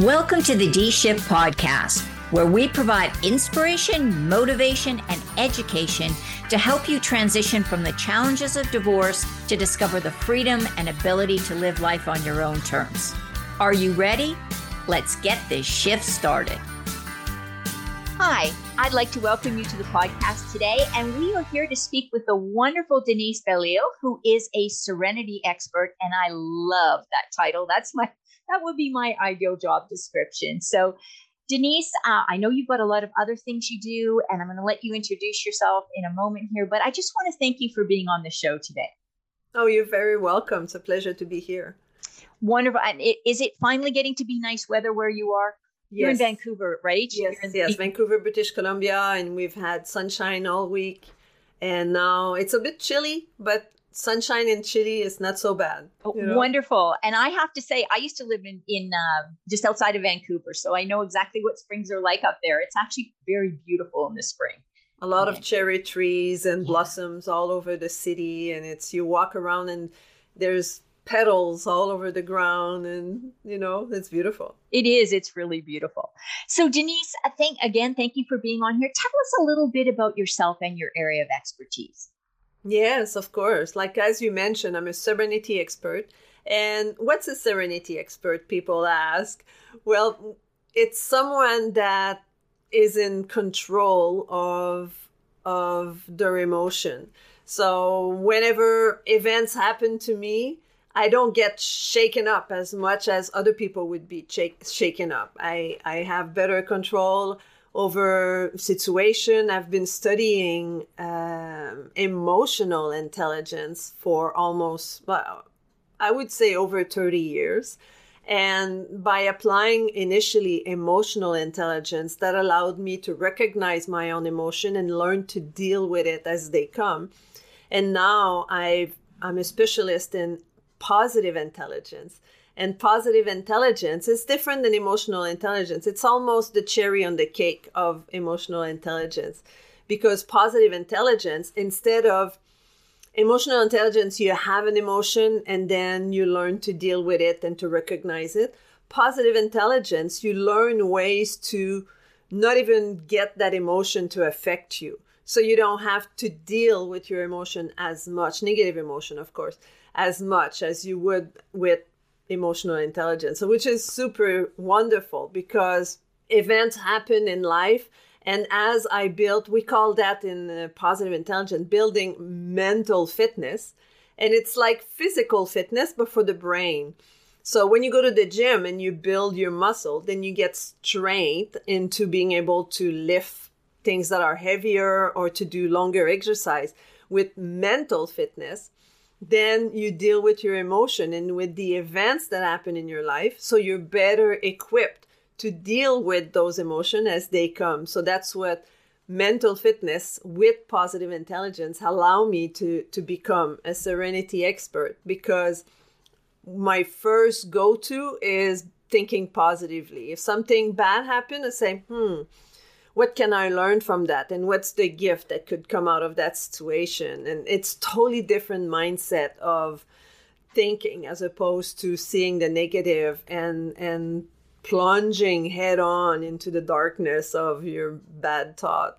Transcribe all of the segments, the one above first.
Welcome to the D Shift Podcast, where we provide inspiration, motivation, and education to help you transition from the challenges of divorce to discover the freedom and ability to live life on your own terms. Are you ready? Let's get this shift started. Hi, I'd like to welcome you to the podcast today, and we are here to speak with the wonderful Denise Belisle, who is a serenity expert, and I love that title. That's my that would be my ideal job description. So, Denise, uh, I know you've got a lot of other things you do, and I'm going to let you introduce yourself in a moment here, but I just want to thank you for being on the show today. Oh, you're very welcome. It's a pleasure to be here. Wonderful. And it, is it finally getting to be nice weather where you are? You're in Vancouver, right? Yes, yes, Vancouver, British Columbia, and we've had sunshine all week. And now it's a bit chilly, but sunshine and chilly is not so bad. Oh, you know? Wonderful. And I have to say, I used to live in in uh, just outside of Vancouver, so I know exactly what springs are like up there. It's actually very beautiful in the spring. A lot of cherry trees and blossoms all over the city, and it's you walk around and there's petals all over the ground and you know it's beautiful it is it's really beautiful so denise I think again thank you for being on here tell us a little bit about yourself and your area of expertise Yes, of course. Like as you mentioned, I'm a serenity expert. And what's a serenity expert? People ask. Well, it's someone that is in control of of their emotion. So whenever events happen to me, I don't get shaken up as much as other people would be shake, shaken up. I, I have better control over situation. I've been studying um, emotional intelligence for almost, well, I would say over 30 years. And by applying initially emotional intelligence, that allowed me to recognize my own emotion and learn to deal with it as they come. And now i I'm a specialist in positive intelligence and positive intelligence is different than emotional intelligence. It's almost the cherry on the cake of emotional intelligence because positive intelligence, instead of emotional intelligence, you have an emotion and then you learn to deal with it and to recognize it. Positive intelligence, you learn ways to not even get that emotion to affect you. So you don't have to deal with your emotion as much, negative emotion, of course, as much as you would with emotional intelligence, which is super wonderful because events happen in life. And as I built, we call that in uh, positive intelligence building mental fitness. And it's like physical fitness, but for the brain. So when you go to the gym and you build your muscle, then you get strength into being able to lift things that are heavier or to do longer exercise. With mental fitness, then you deal with your emotion and with the events that happen in your life. So you're better equipped to deal with those emotions as they come. So that's what mental fitness with positive intelligence allow me to to become a serenity expert. Because my first go-to is thinking positively. If something bad happened i say hmm what can I learn from that? And what's the gift that could come out of that situation? And it's totally different mindset of thinking as opposed to seeing the negative and and plunging head on into the darkness of your bad thought.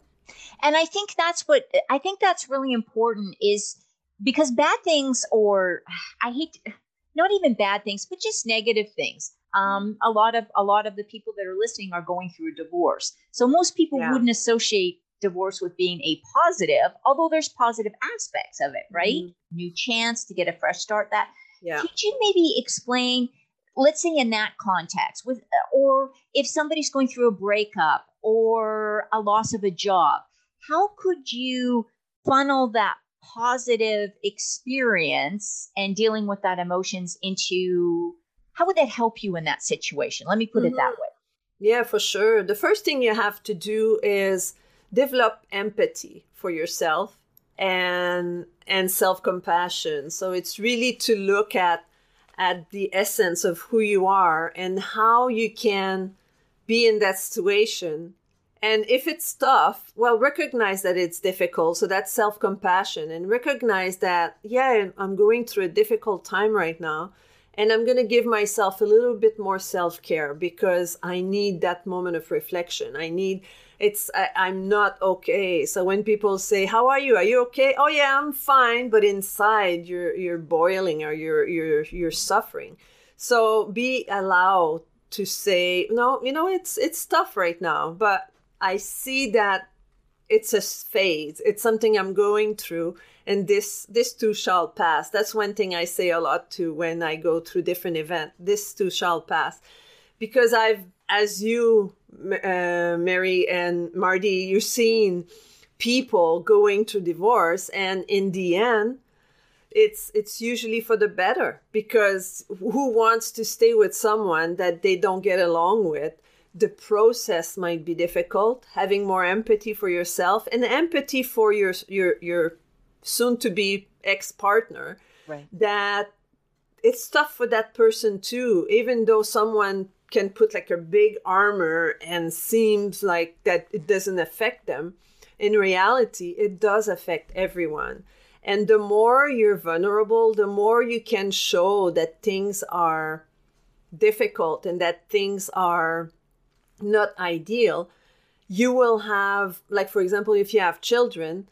And I think that's what I think that's really important is because bad things or I hate not even bad things, but just negative things um, a lot of a lot of the people that are listening are going through a divorce. So most people yeah. wouldn't associate divorce with being a positive, although there's positive aspects of it, right? Mm-hmm. New chance to get a fresh start. That yeah. could you maybe explain? Let's say in that context, with or if somebody's going through a breakup or a loss of a job, how could you funnel that positive experience and dealing with that emotions into how would that help you in that situation? Let me put mm-hmm. it that mm-hmm. way. Yeah, for sure. The first thing you have to do is develop empathy for yourself and and self-compassion. So it's really to look at at the essence of who you are and how you can be in that situation. And if it's tough, well, recognize that it's difficult. So that's self compassion and recognize that, yeah, I'm going through a difficult time right now and I'm going to give myself a little bit more self care because I need that moment of reflection. I need it's I, I'm not okay. So when people say, "How are you? Are you okay?" Oh yeah, I'm fine, but inside you're you're boiling or you're you're you're suffering. So be allowed to say, "No, you know, it's it's tough right now, but I see that it's a phase. It's something I'm going through." And this this too shall pass. That's one thing i say a lot too when i go through different events this too shall pass. Because i've as you uh, mary and marty you've seen people going through divorce and in the end it's it's usually for the better because who wants to stay with someone that they don't get along with? The process might be difficult having more empathy for yourself and empathy for your your your soon to be ex partner right. that it's tough for that person too even though someone can put like a big armor and seems like that it doesn't affect them in reality it does affect everyone and the more you're vulnerable the more you can show that things are difficult and that things are not ideal you will have like for example if you have children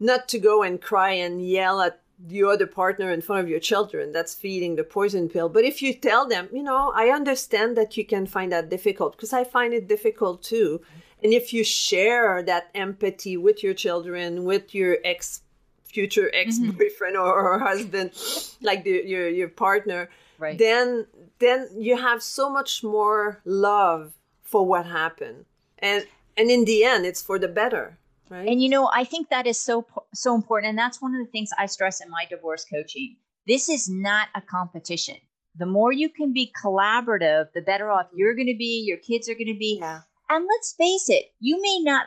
not to go and cry and yell at the other partner in front of your children that's feeding the poison pill but if you tell them you know i understand that you can find that difficult because i find it difficult too and if you share that empathy with your children with your ex future ex boyfriend mm-hmm. or, or, husband like the, your your partner right. then then you have so much more love for what happened and and in the end it's for the better Right. And you know, I think that is so so important and that's one of the things I stress in my divorce coaching. This is not a competition. The more you can be collaborative, the better off you're going to be, your kids are going to be. Yeah. And let's face it, you may not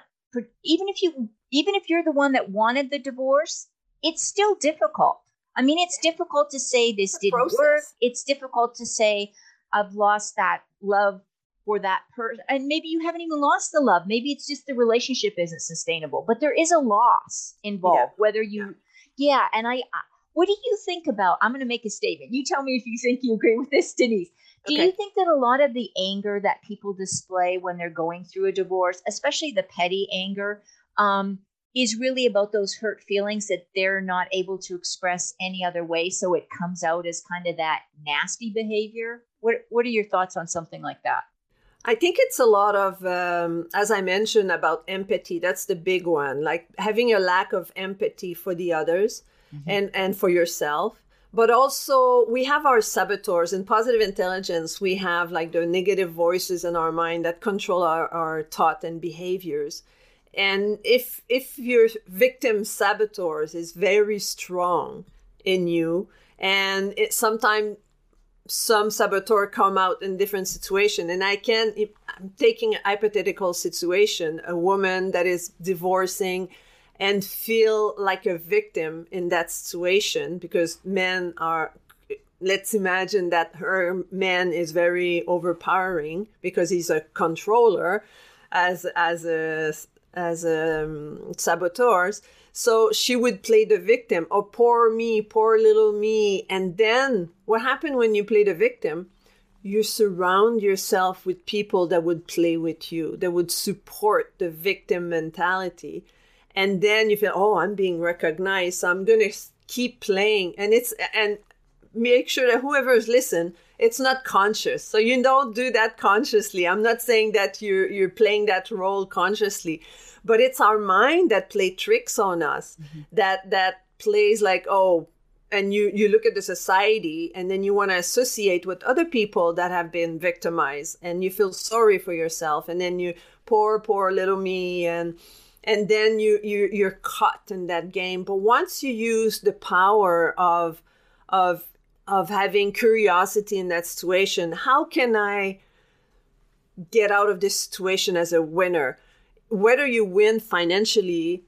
even if you even if you're the one that wanted the divorce, it's still difficult. I mean, it's difficult to say this didn't process. work. It's difficult to say I've lost that love for that person. And maybe you haven't even lost the love. Maybe it's just the relationship isn't sustainable, but there is a loss involved, yeah. whether you, yeah. yeah. And I, what do you think about? I'm going to make a statement. You tell me if you think you agree with this, Denise. Do okay. you think that a lot of the anger that people display when they're going through a divorce, especially the petty anger, um, is really about those hurt feelings that they're not able to express any other way? So it comes out as kind of that nasty behavior. What What are your thoughts on something like that? I think it's a lot of, um, as I mentioned about empathy. That's the big one, like having a lack of empathy for the others mm-hmm. and and for yourself. But also, we have our saboteurs in positive intelligence. We have like the negative voices in our mind that control our, our thought and behaviors. And if if your victim saboteurs is very strong in you, and it sometimes some saboteur come out in different situation. And i can i'm taking a hypothetical situation a woman that is divorcing and feel like a victim in that situation because men are let's imagine that her man is very overpowering because he's a controller as as a as um, saboteurs so she would play the victim. Oh, poor me, poor little me. And then what happened when you play the victim? You surround yourself with people that would play with you, that would support the victim mentality. And then you feel, oh, I'm being recognized. So I'm going to keep playing. And it's, and make sure that whoever's is listening, it's not conscious. So you don't do that consciously. I'm not saying that you're, you're playing that role consciously but it's our mind that play tricks on us mm-hmm. that that plays like oh and you you look at the society and then you want to associate with other people that have been victimized and you feel sorry for yourself and then you poor poor little me and and then you you you're caught in that game but once you use the power of of of having curiosity in that situation how can i get out of this situation as a winner whether you win financially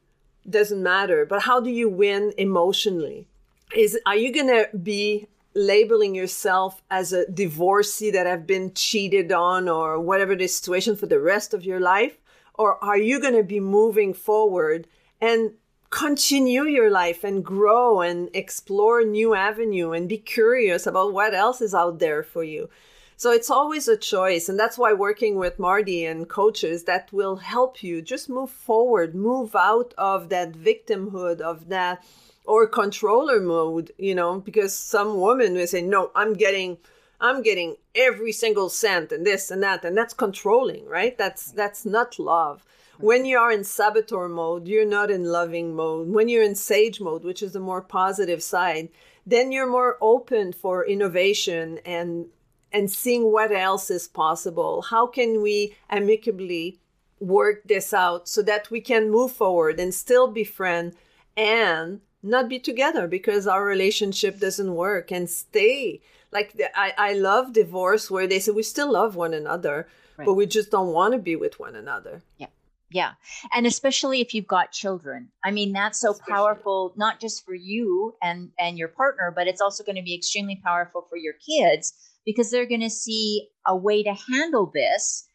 doesn't matter, but how do you win emotionally? Is are you going to be labeling yourself as a divorcee that have been cheated on or whatever the situation for the rest of your life or are you going to be moving forward and continue your life and grow and explore new avenue and be curious about what else is out there for you. So it's always a choice and that's why working with marty and coaches that will help you just move forward move out of that victimhood of that or controller mode you know because some woman will say no i'm getting i'm getting every single cent and this and that and that's controlling right? That's that's not love when you are in saboteur mode, you're not in loving mode. When you're in sage mode, which is the more positive side, then you're more open for innovation and and seeing what else is possible. How can we amicably work this out so that we can move forward and still be friends and not be together because our relationship doesn't work and stay like I, I love divorce where they say we still love one another right. but we just don't want to be with one another yeah yeah. And especially if you've got children. I mean, that's so especially. powerful, not just for you and, and your partner, but it's also going to be extremely powerful for your kids because they're going to see a way to handle this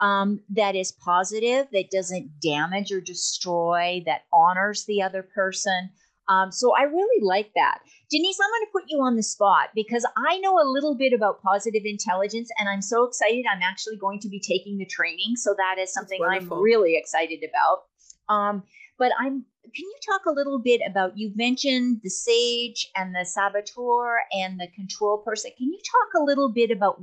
um, that is positive, that doesn't damage or destroy, that honors the other person. Um, so I really like that. Denise, I'm going to put you on the spot because I know a little bit about positive intelligence and I'm so excited. I'm actually going to be taking the training. So that is something I'm really excited about. Um, but I'm can you talk a little bit about you mentioned the sage and the saboteur and the control person can you talk a little bit about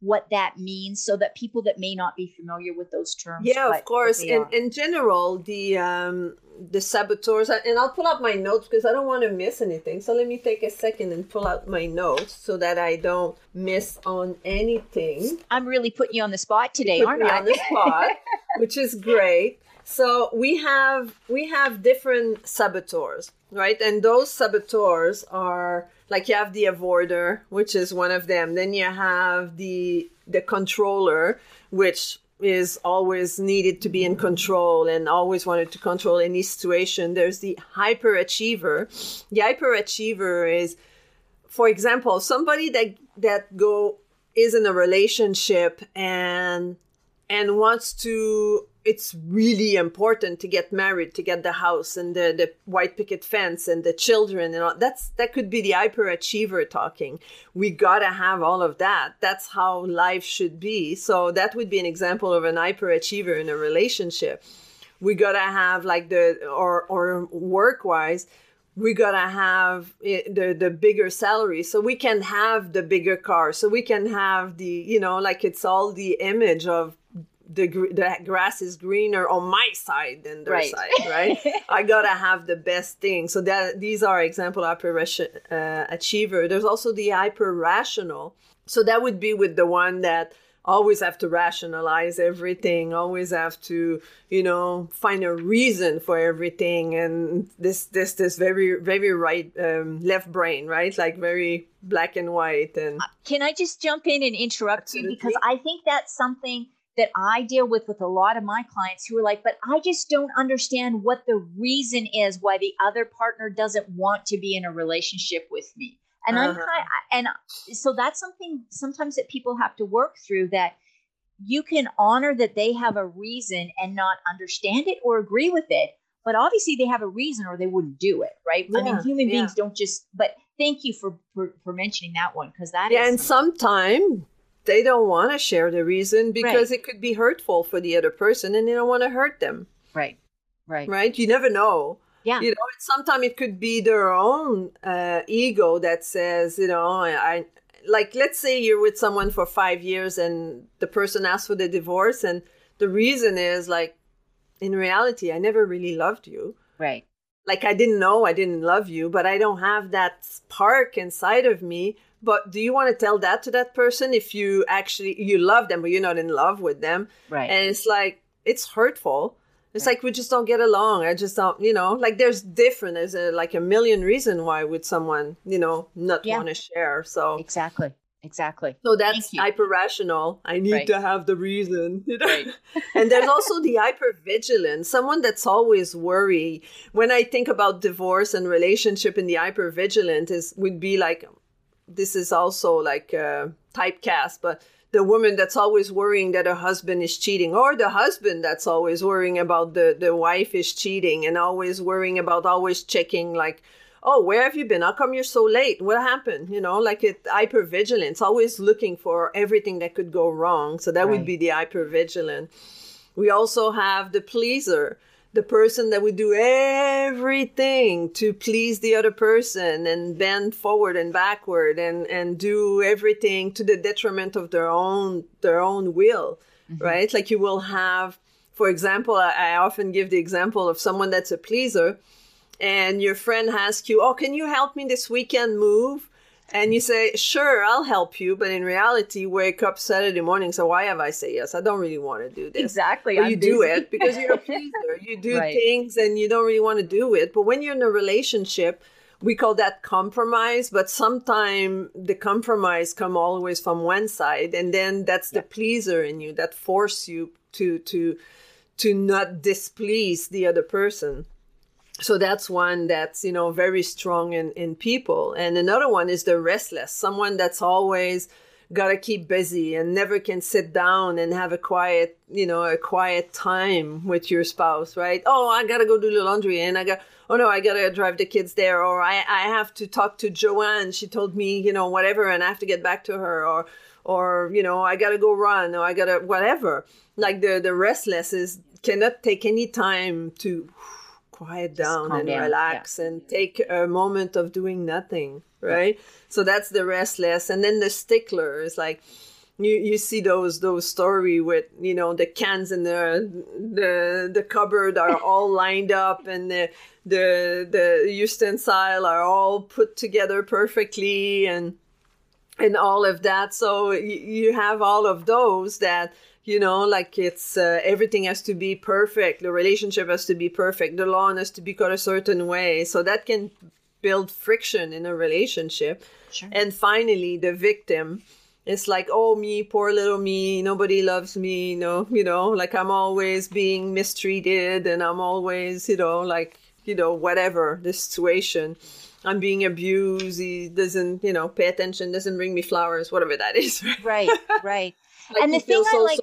what that means so that people that may not be familiar with those terms yeah of course in, in general the um the saboteurs and i'll pull out my notes because i don't want to miss anything so let me take a second and pull out my notes so that i don't miss on anything. I'm really putting you on the spot today aren't i? on the spot which is great. So we have we have different saboteurs right? And those saboteurs are like you have the avoider which is one of them. Then you have the the controller which is always needed to be in control and always wanted to control any situation. There's the hyperachiever. The hyperachiever is for example somebody that that go is in a relationship and and wants to it's really important to get married to get the house and the, the white picket fence and the children and all that's that could be the hyperachiever talking. We gotta have all of that. That's how life should be. So that would be an example of an hyperachiever in a relationship. We gotta have like the or or work wise we gotta have eh, the the bigger salary. So we can have the bigger car. So we can have the you know like it's all the image of the the grass is greener on my side than their right. side, right? I gotta have the best thing. So that these are example hyper uh, achiever. There's also the hyper rational. So that would be with the one that always have to rationalize everything, always have to, you know, find a reason for everything, and this this this very very right um, left brain, right? Like very black and white. And uh, can I just jump in and interrupt Absolutely. you because I think that's something that I deal with with a lot of my clients who are like, but I just don't understand what the reason is why the other partner doesn't want to be in a relationship with me. And uh-huh. I'm kind and so that's something sometimes that people have to work through that you can honor that they have a reason and not understand it or agree with it, but obviously they have a reason or they wouldn't do it, right? Yeah, I mean, human yeah. beings don't just. But thank you for for, for mentioning that one because that yeah, is, and sometimes they don't want to share the reason because right. it could be hurtful for the other person and they don't want to hurt them. Right. Right. Right. You never know. Yeah. You know, sometimes it could be their own uh, ego that says, you know, I, I, like, let's say you're with someone for five years and the person asks for the divorce, and the reason is like, in reality, I never really loved you. Right. Like, I didn't know I didn't love you, but I don't have that spark inside of me but do you want to tell that to that person if you actually you love them but you're not in love with them right and it's like it's hurtful it's right. like we just don't get along i just don't you know like there's different there's a, like a million reason why would someone you know not yeah. want to share so exactly exactly so that's hyper rational i need right. to have the reason you know? right. and there's also the hyper vigilant someone that's always worried when i think about divorce and relationship in the hyper vigilant is would be like this is also like a typecast, but the woman that's always worrying that her husband is cheating or the husband that's always worrying about the the wife is cheating and always worrying about always checking like oh where have you been? How come you're so late? What happened? You know like it hypervigilance always looking for everything that could go wrong. So that right. would be the hypervigilant we also have the pleaser the person that would do everything to please the other person and bend forward and backward and and do everything to the detriment of their own their own will mm-hmm. right like you will have for example I, I often give the example of someone that's a pleaser and your friend asks you oh can you help me this weekend move and you say, sure, I'll help you. But in reality, wake up Saturday morning. So why have I say yes? I don't really want to do this. Exactly. You busy. do it because you're a pleaser. You do right. things and you don't really want to do it. But when you're in a relationship, we call that compromise. But sometimes the compromise come always from one side. And then that's the yeah. pleaser in you that force you to, to, to not displease the other person so that's one that's you know very strong in in people. And another one is the restless someone that's always got to keep busy and never can sit down and have a quiet you know a quiet time with your spouse right? Oh i gotta go do the laundry and i got oh no i gotta drive the kids there. Or i i have to talk to joanne. She told me you know whatever and i have to get back to her. Or or you know i gotta go run or i gotta whatever. Like the the restless is cannot take any time to quiet down and down. relax yeah. and take a moment of doing nothing right so that's the restless and then the stickler is like you you see those those story with you know the cans in the the the cupboard are all lined up and the the the utensil are all put together perfectly and and all of that so you, you have all of those that you know like it's uh, everything has to be perfect. The relationship has to be perfect. The lawn has to be cut a certain way. So that can build friction in a relationship. Sure. and finally the victim it's like oh me poor little me. Nobody loves me. You know you know like i'm always being mistreated and i'm always you know like you know whatever the situation i'm being abused he doesn't you know pay attention doesn't bring me flowers whatever that is right right like and the thing so I like,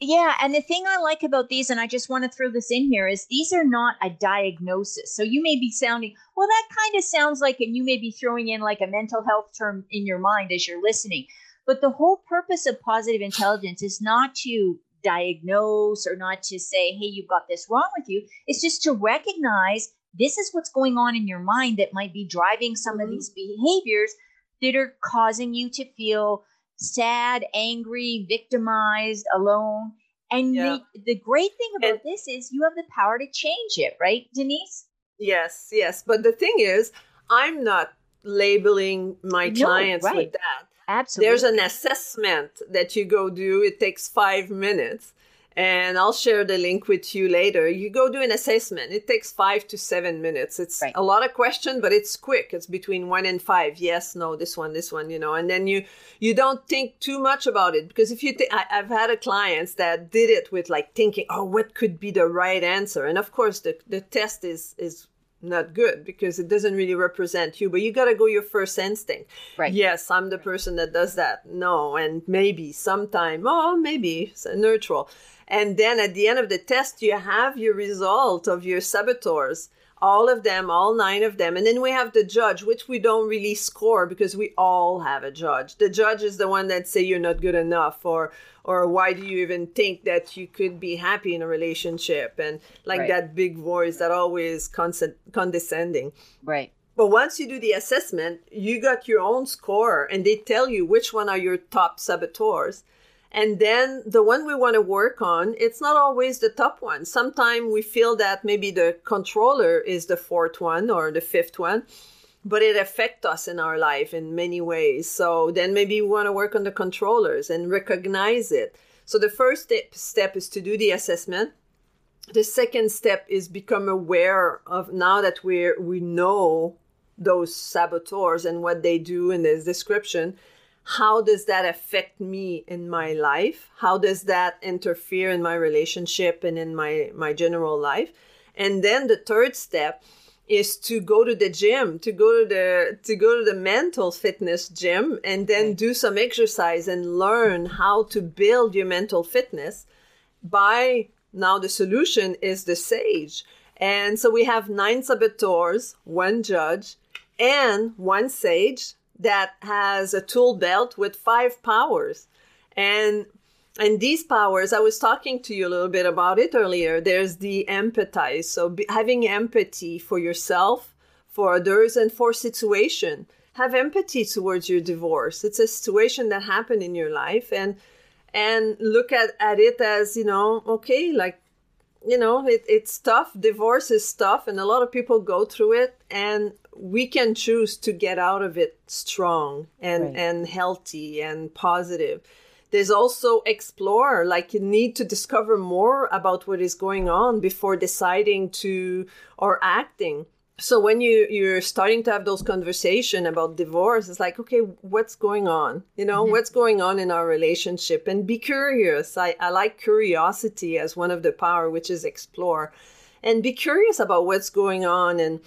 yeah, and the thing I like about these, and I just want to throw this in here, is these are not a diagnosis. So you may be sounding, well, that kind of sounds like, and you may be throwing in like a mental health term in your mind as you're listening. But the whole purpose of positive intelligence is not to diagnose or not to say, hey, you've got this wrong with you. It's just to recognize this is what's going on in your mind that might be driving some mm-hmm. of these behaviors that are causing you to feel sad, angry, victimized, alone. And yeah. the, the great thing about and, this is you have the power to change it, right, Denise? Yes, yes. But the thing is, I'm not labeling my no, clients right. with that. Absolutely. There's an assessment that you go do. It takes five minutes and I'll share the link with you later. You go do an assessment. It takes five to seven minutes. It's right. a lot of question, but it's quick. It's between one and five. Yes, no, this one, this one, you know. And then you you don't think too much about it because if you think, I've had a clients that did it with like thinking, oh, what could be the right answer? And of course, the the test is is not good because it doesn't really represent you but you got to go your first instinct. Right. Yes i'm the person that does that. No and maybe sometime oh maybe it's neutral. And then at the end of the test, you have your result of your saboteurs, all of them, all nine of them. And then we have the judge, which we don't really score because we all have a judge. The judge is the one that say you're not good enough or or why do you even think that you could be happy in a relationship and like right. that big voice that always condescending. Right. But once you do the assessment, you got your own score and they tell you which one are your top saboteurs and then the one we want to work on, it's not always the top one. Sometimes we feel that maybe the controller is the fourth one or the fifth one, but it affects us in our life in many ways. So then maybe we want to work on the controllers and recognize it. So the first step, step is to do the assessment. The second step is become aware of now that we we know those saboteurs and what they do in this description how does that affect me in my life? How does that interfere in my relationship and in my my general life? And then the third step is to go to the gym, to go to the to go to the mental fitness gym and then do some exercise and learn how to build your mental fitness by now the solution is the sage. And so we have nine saboteurs, one judge, and one sage that has a tool belt with five powers. And and these powers, I was talking to you a little bit about it earlier. There's the empathize, so be, having empathy for yourself, for others, and for situation. Have empathy towards your divorce. It's a situation that happened in your life, and and look at, at it as you know, okay, like you know, it, it's tough. Divorce is tough, and a lot of people go through it, and we can choose to get out of it strong and right. and healthy and positive. There's also explore like you need to discover more about what is going on before deciding to or acting. So when you you're starting to have those conversation about divorce it's like okay what's going on? You know mm-hmm. what's going on in our relationship? And be curious. I, I like curiosity as one of the power which is explore. And be curious about what's going on and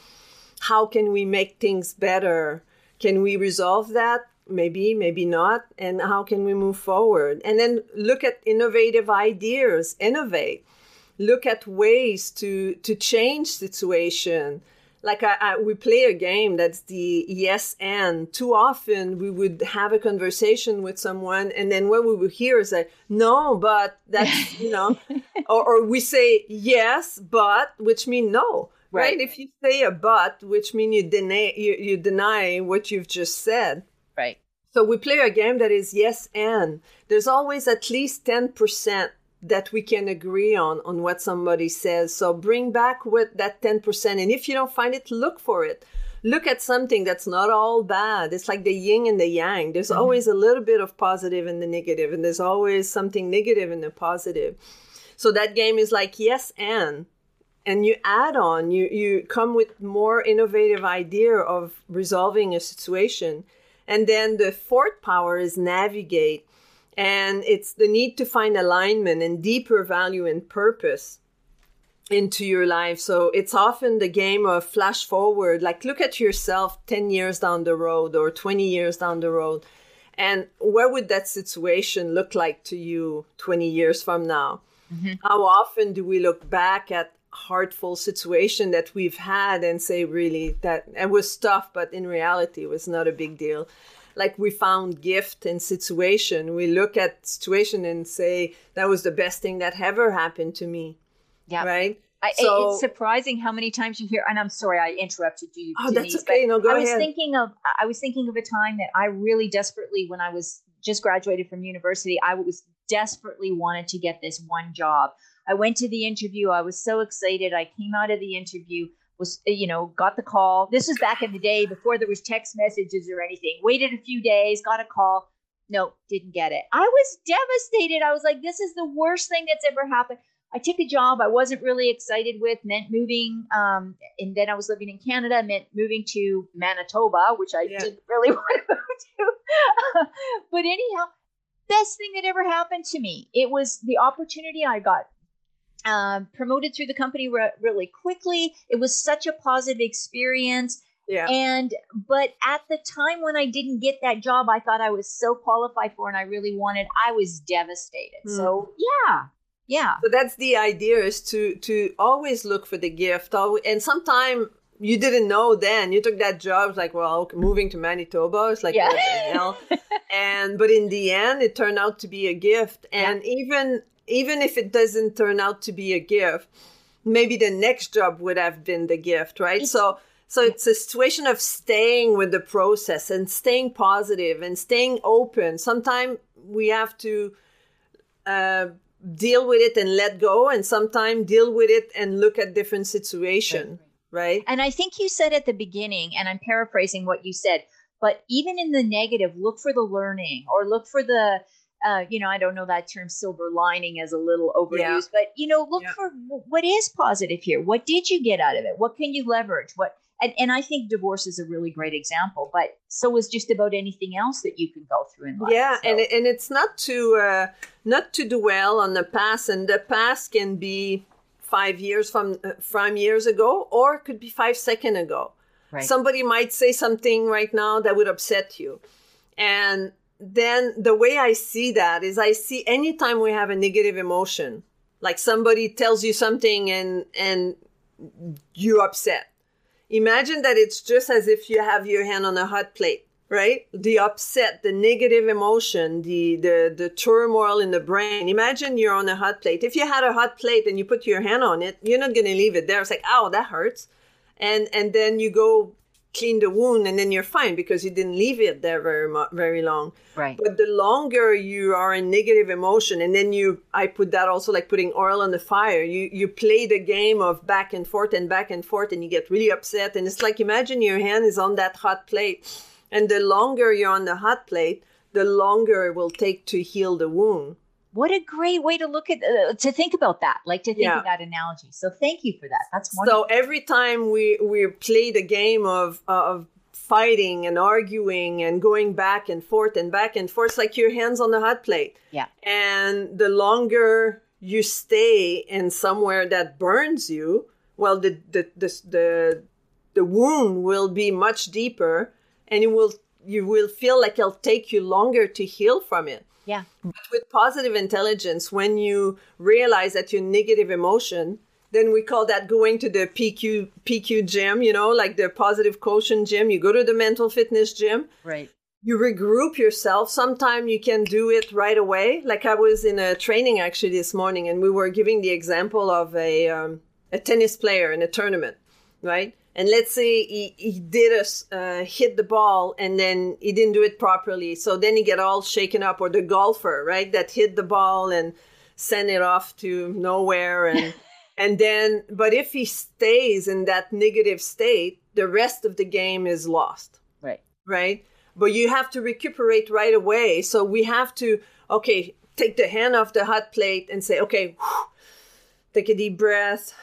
how can we make things better? Can we resolve that? Maybe maybe not. And how can we move forward? And then look at innovative ideas innovate. Look at ways to to change situation. Like I, I, we play a game that's the yes and. Too often we would have a conversation with someone and then what we would hear is like no but that's you know? Or, or we say yes but which mean no right. right. if you say a but which mean you deny you, you deny what you've just said Right. So we play a game that is yes and. There's always at least 10% that we can agree on on what somebody says. So bring back with that 10% and if you don't find it, look for it. Look at something that's not all bad. It's like the yin and the yang. There's mm-hmm. always a little bit of positive in the negative and there's always something negative in the positive. So that game is like yes and and you add on you you come with more innovative idea of resolving a situation and then the fourth power is navigate. And it's the need to find alignment and deeper value and purpose into your life. So it's often the game of flash forward, like look at yourself 10 years down the road or 20 years down the road. And where would that situation look like to you 20 years from now? Mm-hmm. How often do we look back at heartful situation that we've had and say really that it was tough but in reality it was not a big deal. Like we found gift in situation. We look at situation and say that was the best thing that ever happened to me. Yeah. Right? I, so, it's surprising how many times you hear and i'm sorry i interrupted you oh Denise, that's okay no go i was thinking of i was thinking of a time that i really desperately when i was just graduated from university i was desperately wanted to get this one job I went to the interview. I was so excited. I came out of the interview, was you know, got the call. This was back in the day before there was text messages or anything. Waited a few days, got a call. No, didn't get it. I was devastated. I was like, this is the worst thing that's ever happened. I took a job I wasn't really excited with, meant moving, um, and then I was living in Canada, meant moving to Manitoba, which I yeah. didn't really want to move to. but anyhow, best thing that ever happened to me. It was the opportunity I got um, promoted through the company re- really quickly. It was such a positive experience. Yeah. And but at the time when I didn't get that job, I thought I was so qualified for and I really wanted. I was devastated. Mm. So yeah, yeah. So that's the idea is to to always look for the gift. And sometime you didn't know then. You took that job. It's like, well, moving to Manitoba. It's like, yeah. what the hell? and but in the end, it turned out to be a gift. And yeah. even even if it doesn't turn out to be a gift, maybe the next job would have been the gift, right? so so it's a situation of staying with the process and staying positive and staying open. Sometimes we have to uh, deal with it and let go, and sometimes deal with it and look at different situation, right, right? And I think you said at the beginning, and I'm paraphrasing what you said, but even in the negative, look for the learning or look for the uh, you know, I don't know that term silver lining as a little overused, yeah. but you know, look yeah. for what is positive here. What did you get out of it? What can you leverage? What and, and I think divorce is a really great example, but so is just about anything else that you can go through in life. Yeah, so. and and it's not to uh, not to dwell on the past, and the past can be five years from uh, from years ago, or it could be five seconds ago. Right. Somebody might say something right now that would upset you, and then the way I see that is I see anytime we have a negative emotion, like somebody tells you something and and you upset. Imagine that it's just as if you have your hand on a hot plate right? The upset the negative emotion the the the turmoil in the brain. Imagine you're on a hot plate. If you had a hot plate and you put your hand on it you're not going to leave it there. It's like oh that hurts. And and then you go clean the wound and then you're fine because you didn't leave it there very much very long right but the longer you are in negative emotion and then you i put that also like putting oil on the fire you you play the game of back and forth and back and forth and you get really upset and it's like imagine your hand is on that hot plate and the longer you're on the hot plate, the longer it will take to heal the wound. What a great way to look at uh, to think about that, like to think yeah. of that analogy. So thank you for that. That's wonderful. So every time we we play the game of of fighting and arguing and going back and forth and back and forth, like your hands on the hot plate. Yeah. And the longer you stay in somewhere that burns you, well, the the the the, the wound will be much deeper and it will you will feel like it'll take you longer to heal from it. Yeah. But with positive intelligence, when you realize that your negative emotion, then we call that going to the PQ PQ gym, you know, like the positive quotient gym. You go to the mental fitness gym. Right. You regroup yourself. Sometimes you can do it right away. Like I was in a training actually this morning, and we were giving the example of a um, a tennis player in a tournament, right? And let's say he, he did a, uh, hit the ball and then he didn't do it properly. So then he get all shaken up or the golfer right that hit the ball and sent it off to nowhere and and then but if he stays in that negative state the rest of the game is lost. Right. Right? But you have to recuperate right away. So we have to okay take the hand off the hot plate and say okay whew, take a deep breath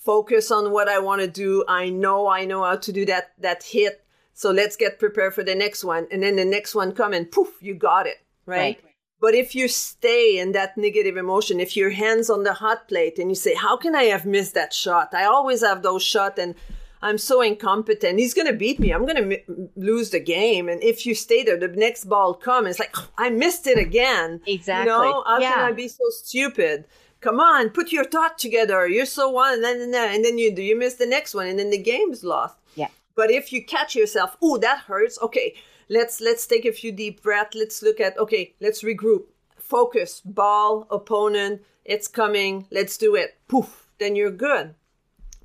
focus on what I want to do. I know I know how to do that that hit. So let's get prepared for the next one. And then the next one come and poof, you got it. Right? right. But if you stay in that negative emotion, if your hands on the hot plate and you say, How can I have missed that shot? I always have those shots and I'm so incompetent. He's going to beat me. I'm going to m- lose the game. And if you stay there, the next ball comes. It's like, I missed it again. Exactly. You know, how yeah. can I be so stupid? Come on, put your thought together. You're so one, and then, and then you do you miss the next one, and then the game's lost. Yeah. But if you catch yourself, oh, that hurts. Okay, let's let's take a few deep breaths. Let's look at okay, let's regroup. Focus, ball, opponent, it's coming. Let's do it. Poof, then you're good.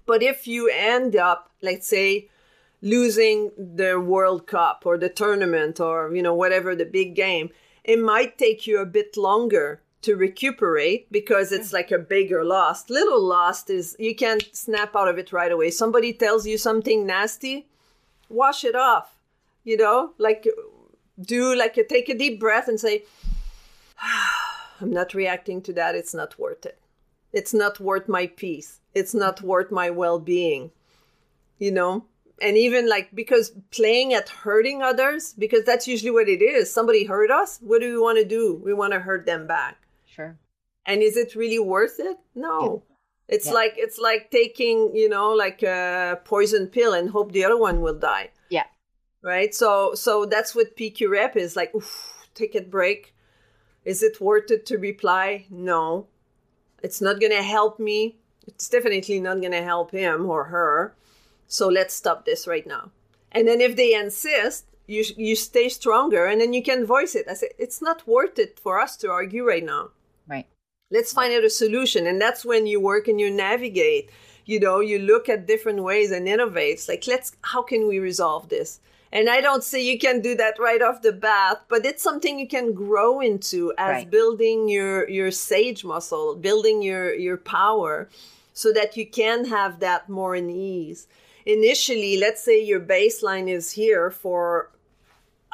But if you end up, let's say, losing the World Cup or the tournament or you know whatever the big game, it might take you a bit longer to recuperate because it's like a bigger loss. Little loss is you can't snap out of it right away. Somebody tells you something nasty, wash it off. You know, like do like you take a deep breath and say, I'm not reacting to that. It's not worth it. It's not worth my peace. It's not worth my well being. You know, and even like because playing at hurting others because that's usually what it is somebody hurt us what do we want to do we want to hurt them back Sure. And is it really worth it? No. Yeah. It's yeah. like it's like taking, you know, like a poison pill and hope the other one will die. Yeah. Right? So so that's what PQ rep is like, oof, take a break. Is it worth it to reply? No. It's not going to help me. It's definitely not going to help him or her. So let's stop this right now. And then if they insist, you you stay stronger and then you can voice it. I say it's not worth it for us to argue right now. Let's find out a solution. And that's when you work and you navigate. You know, you look at different ways and innovate. It's like, let's, how can we resolve this? And I don't say you can do that right off the bat, but it's something you can grow into as right. building your your sage muscle, building your your power, so that you can have that more in ease. Initially, let's say your baseline is here for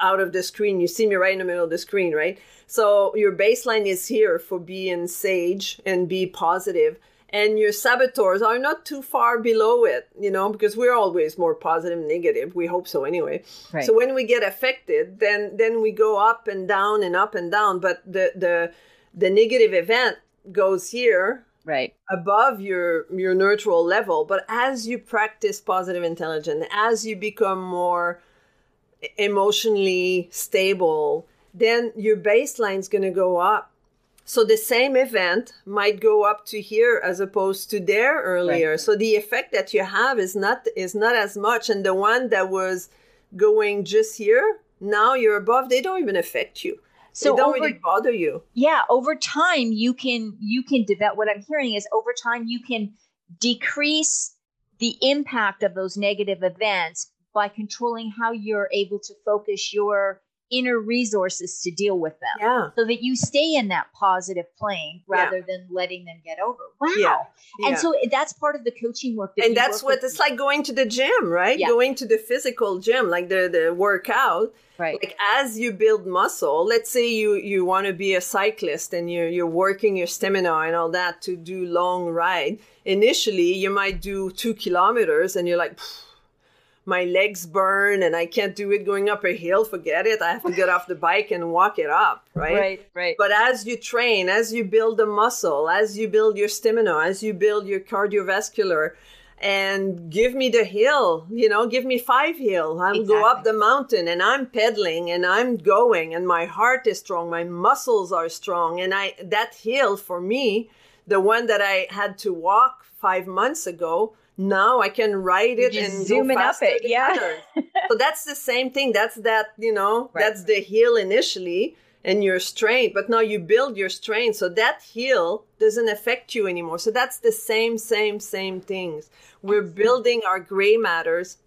out of the screen. You see me right in the middle of the screen, right? So your baseline is here for being sage and be positive, and your saboteurs are not too far below it, you know, because we're always more positive negative. We hope so anyway. Right. So when we get affected, then then we go up and down and up and down. But the the the negative event goes here right above your your neutral level but as you practice positive intelligence as you become more emotionally stable then your baseline is going to go up so the same event might go up to here as opposed to there earlier. Right. So the effect that you have is not is not as much. And the one that was going just here, now you're above, they don't even affect you. So they don't over, really bother you. Yeah, over time you can you can develop what I'm hearing is over time you can decrease the impact of those negative events by controlling how you're able to focus your inner resources to deal with them. Yeah. So that you stay in that positive plane rather yeah. than letting them get over. Wow. Yeah. yeah. And so that's part of the coaching work. That and that's what it's like going to the gym, right? Yeah. Going to the physical gym, like the, the workout. Right. Like as you build muscle, let's say you, you want to be a cyclist and you're, you're working your stamina and all that to do long ride. Initially, you might do two kilometers and you're like, my legs burn and I can't do it going up a hill, forget it. I have to get off the bike and walk it up, right? Right, right. But as you train, as you build the muscle, as you build your stamina, as you build your cardiovascular, and give me the hill, you know, give me five hill. I'm exactly. go up the mountain and I'm pedaling and I'm going and my heart is strong, my muscles are strong. And I that hill for me, the one that I had to walk five months ago, now I can write it and zoom it up it. Yeah. so that's the same thing. That's that, you know, right. that's the heel initially and your strength, but now you build your strength. So that heel doesn't affect you anymore. So that's the same, same, same things. We're building our gray matters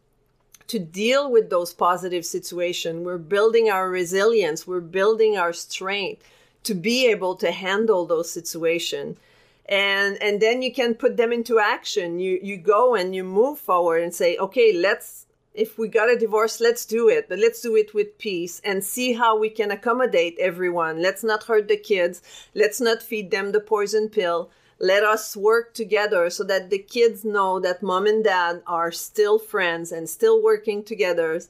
to deal with those positive situations. We're building our resilience. We're building our strength to be able to handle those situations and and then you can put them into action. You you go and you move forward and say okay let's if we got a divorce let's do it but let's do it with peace and see how we can accommodate everyone. Let's not hurt the kids. Let's not feed them the poison pill. Let us work together so that the kids know that mom and dad are still friends and still working together.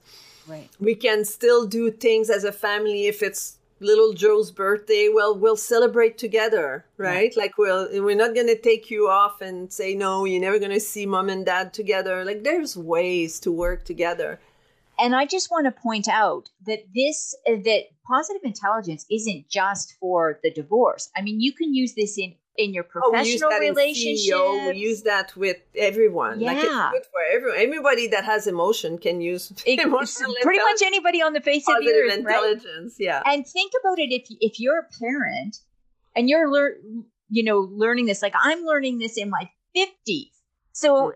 Right. We can still do things as a family if it's little Joe's birthday, well, we'll celebrate together, right? Yeah. Like we'll we're not gonna take you off and say no, you're never gonna see mom and dad together. Like there's ways to work together. And I just want to point out that this that positive intelligence isn't just for the divorce. I mean, you can use this in in your oh, professional oh, relationship. We use that with everyone. Yeah. Like it's good for everyone. Everybody that has emotion can use it, emotional Pretty much anybody on the face of the earth. intelligence, right? yeah. And think about it if if you're a parent and you're lear- you know learning this like I'm learning this in my 50s. So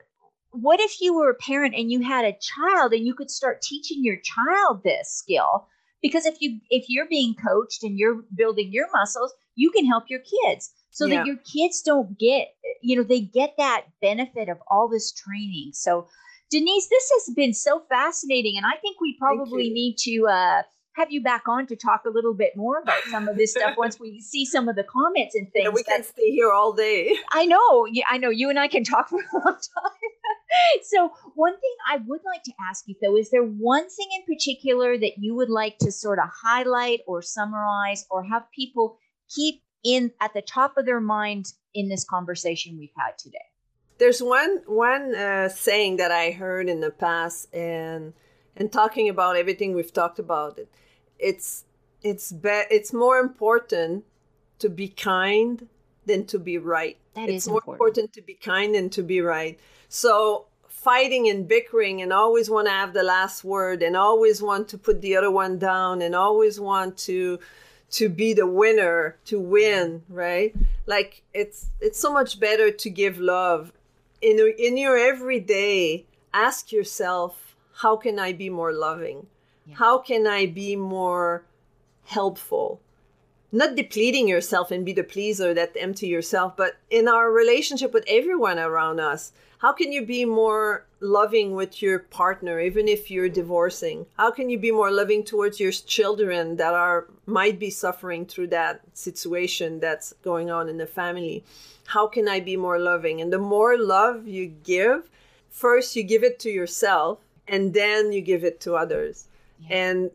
what if you were a parent and you had a child and you could start teaching your child this skill? Because if you if you're being coached and you're building your muscles, you can help your kids so yeah. that your kids don't get, you know, they get that benefit of all this training. So, Denise, this has been so fascinating. And I think we probably need to uh, have you back on to talk a little bit more about some of this stuff once we see some of the comments and things. Yeah, we can stay here all day. I know. Yeah, I know. You and I can talk for a long time. so, one thing I would like to ask you though is there one thing in particular that you would like to sort of highlight or summarize or have people keep in at the top of their mind in this conversation we've had today? There's one one uh, saying that I heard in the past, and and talking about everything we've talked about it, it's it's be- it's more important to be kind than to be right. That it's is more important. important to be kind than to be right. So fighting and bickering and always want to have the last word and always want to put the other one down and always want to to be the winner to win right? Like it's it's so much better to give love in in your everyday. Ask yourself how can i be more loving? Yeah. how can i be more helpful? Not depleting yourself and be the pleaser that empty yourself but in our relationship with everyone around us how can you be more loving with your partner even if you're divorcing? How can you be more loving towards your children that are might be suffering through that situation that's going on in the family? How can i be more loving? And the more love you give first you give it to yourself and then you give it to others. Yeah. and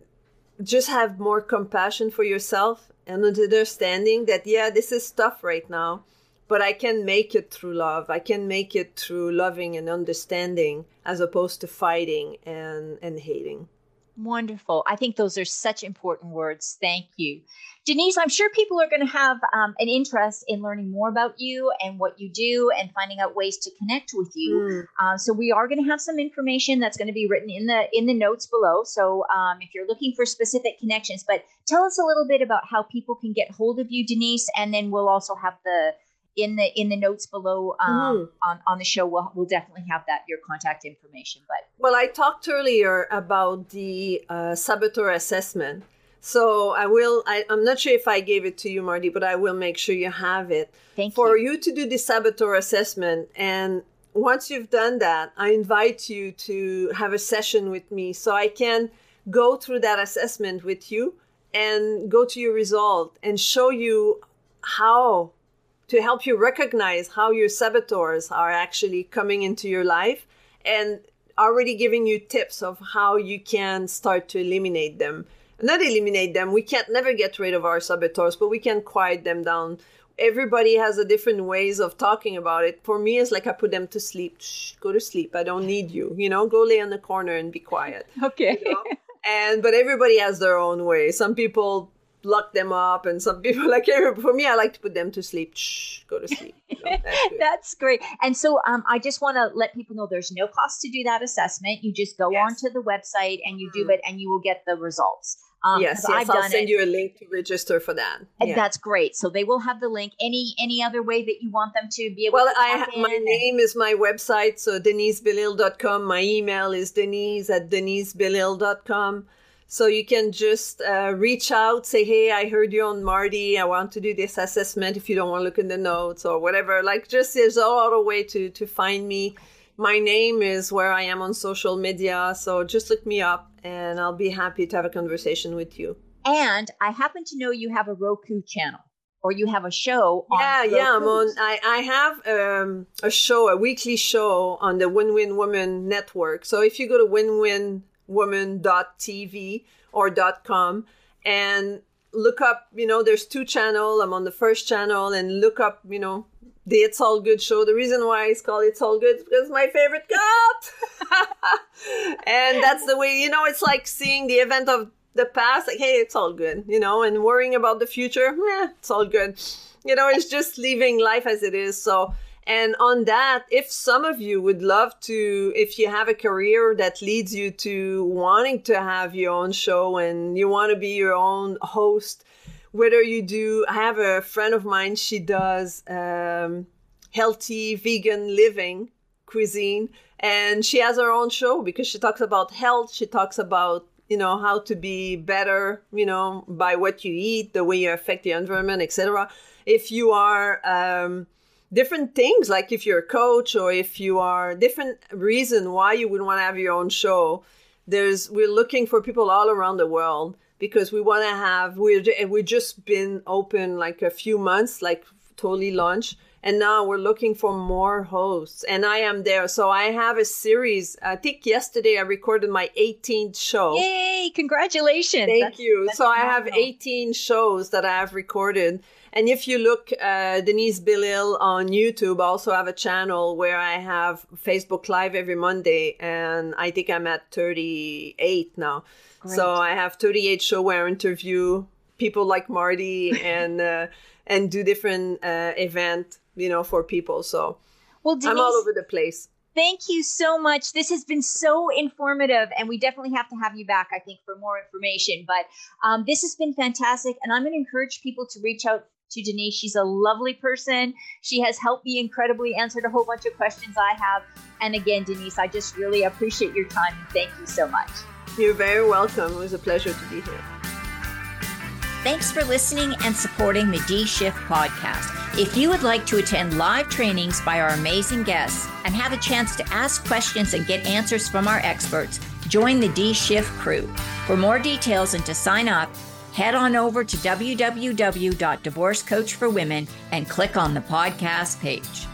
just have more compassion for yourself and understanding that yeah this is tough right now but I can make it through love. I can make it through loving and understanding as opposed to fighting and, and hating. Wonderful. I think those are such important words. Thank you. Denise, I'm sure people are going to have um, an interest in learning more about you and what you do and finding out ways to connect with you. Mm. So we are going to have some information that's going to be written in the in the notes below. So um, if you're looking for specific connections, but tell us a little bit about how people can get hold of you, Denise, and then we'll also have the in the in the notes below um, mm-hmm. on on the show we'll, we'll definitely have that your contact information but well i talked earlier about the uh, saboteur assessment so i will I, i'm not sure if i gave it to you marty but i will make sure you have it Thank you. for you. you to do the saboteur assessment and once you've done that i invite you to have a session with me so i can go through that assessment with you and go to your result and show you how to help you recognize how your saboteurs are actually coming into your life and already giving you tips of how you can start to eliminate them. Not eliminate them, we can't never get rid of our saboteurs, but we can quiet them down. Everybody has a different ways of talking about it. For me, it's like I put them to sleep. Shh, go to sleep. I don't need you. You know, go lay on the corner and be quiet. Okay. You know? and but everybody has their own way. Some people lock them up and some people like for me i like to put them to sleep Shh, go to sleep that's, that's, great and so um, i just want to let people know there's no cost to do that assessment you just go yes. onto the website and you do mm-hmm. it and you will get the results um, yes, yes, I'll send it. you a link to register for that. Yeah. That's great. So they will have the link. Any any other way that you want them to be able well, to I my name is my website, so denisebelisle.com. My email is denise at denisebelisle.com. So you can just uh, reach out, say, hey, I heard you on Marty. I want to do this assessment if you don't want to look in the notes or whatever. Like, just there's a lot of way to, to find me. My name is where I am on social media. So just look me up and I'll be happy to have a conversation with you. And I happen to know you have a Roku channel or you have a show yeah yeah i'm on i, I have um, a show a weekly show on the win win woman network so if you go to win win woman.tv or .com and look up, you know, there's two channel. I'm on the first channel and look up, you know, the It's All Good show. The reason why it's called It's All Good is because my favorite cut. and that's the way, you know, it's like seeing the event of the past, like, hey, it's all good, you know, and worrying about the future, eh, it's all good. You know, it's just leaving life as it is. So and on that, if some of you would love to, if you have a career that leads you to wanting to have your own show and you want to be your own host, whether you do, I have a friend of mine, she does um, healthy vegan living cuisine. And she has her own show because she talks about health, she talks about you know how to be better you know by what you eat the way you affect the environment etc if you are um, different things like if you're a coach or if you are different reason why you would want to have your own show. There's we're looking for people all around the world because we want to have we're we've just been open like a few months like totally launched and now we're looking for more hosts. And i am there. So i have a series. I think yesterday i recorded my 18th show. Yay! Congratulations. Thank that's, you. That's so i have 18 shows that i have recorded. And if you look, uh, Denise Belisle on YouTube, I also have a channel where I have Facebook Live every Monday, and I think I'm at 38 now. Great. So I have 38 show where I interview people like Marty and uh, and do different uh, event, you know, for people. So well, Denise, I'm all over the place. Thank you so much. This has been so informative, and we definitely have to have you back, I think, for more information. But um, this has been fantastic, and I'm going to encourage people to reach out to Denise. She's a lovely person. She has helped me incredibly, answered a whole bunch of questions I have. And again, Denise, I just really appreciate your time and thank you so much. You're very welcome. It was a pleasure to be here. Thanks for listening and supporting the D Shift podcast. If you would like to attend live trainings by our amazing guests and have a chance to ask questions and get answers from our experts, join the D Shift crew. For more details and to sign up, head on over to www.divorcecoachforwomen and click on the podcast page.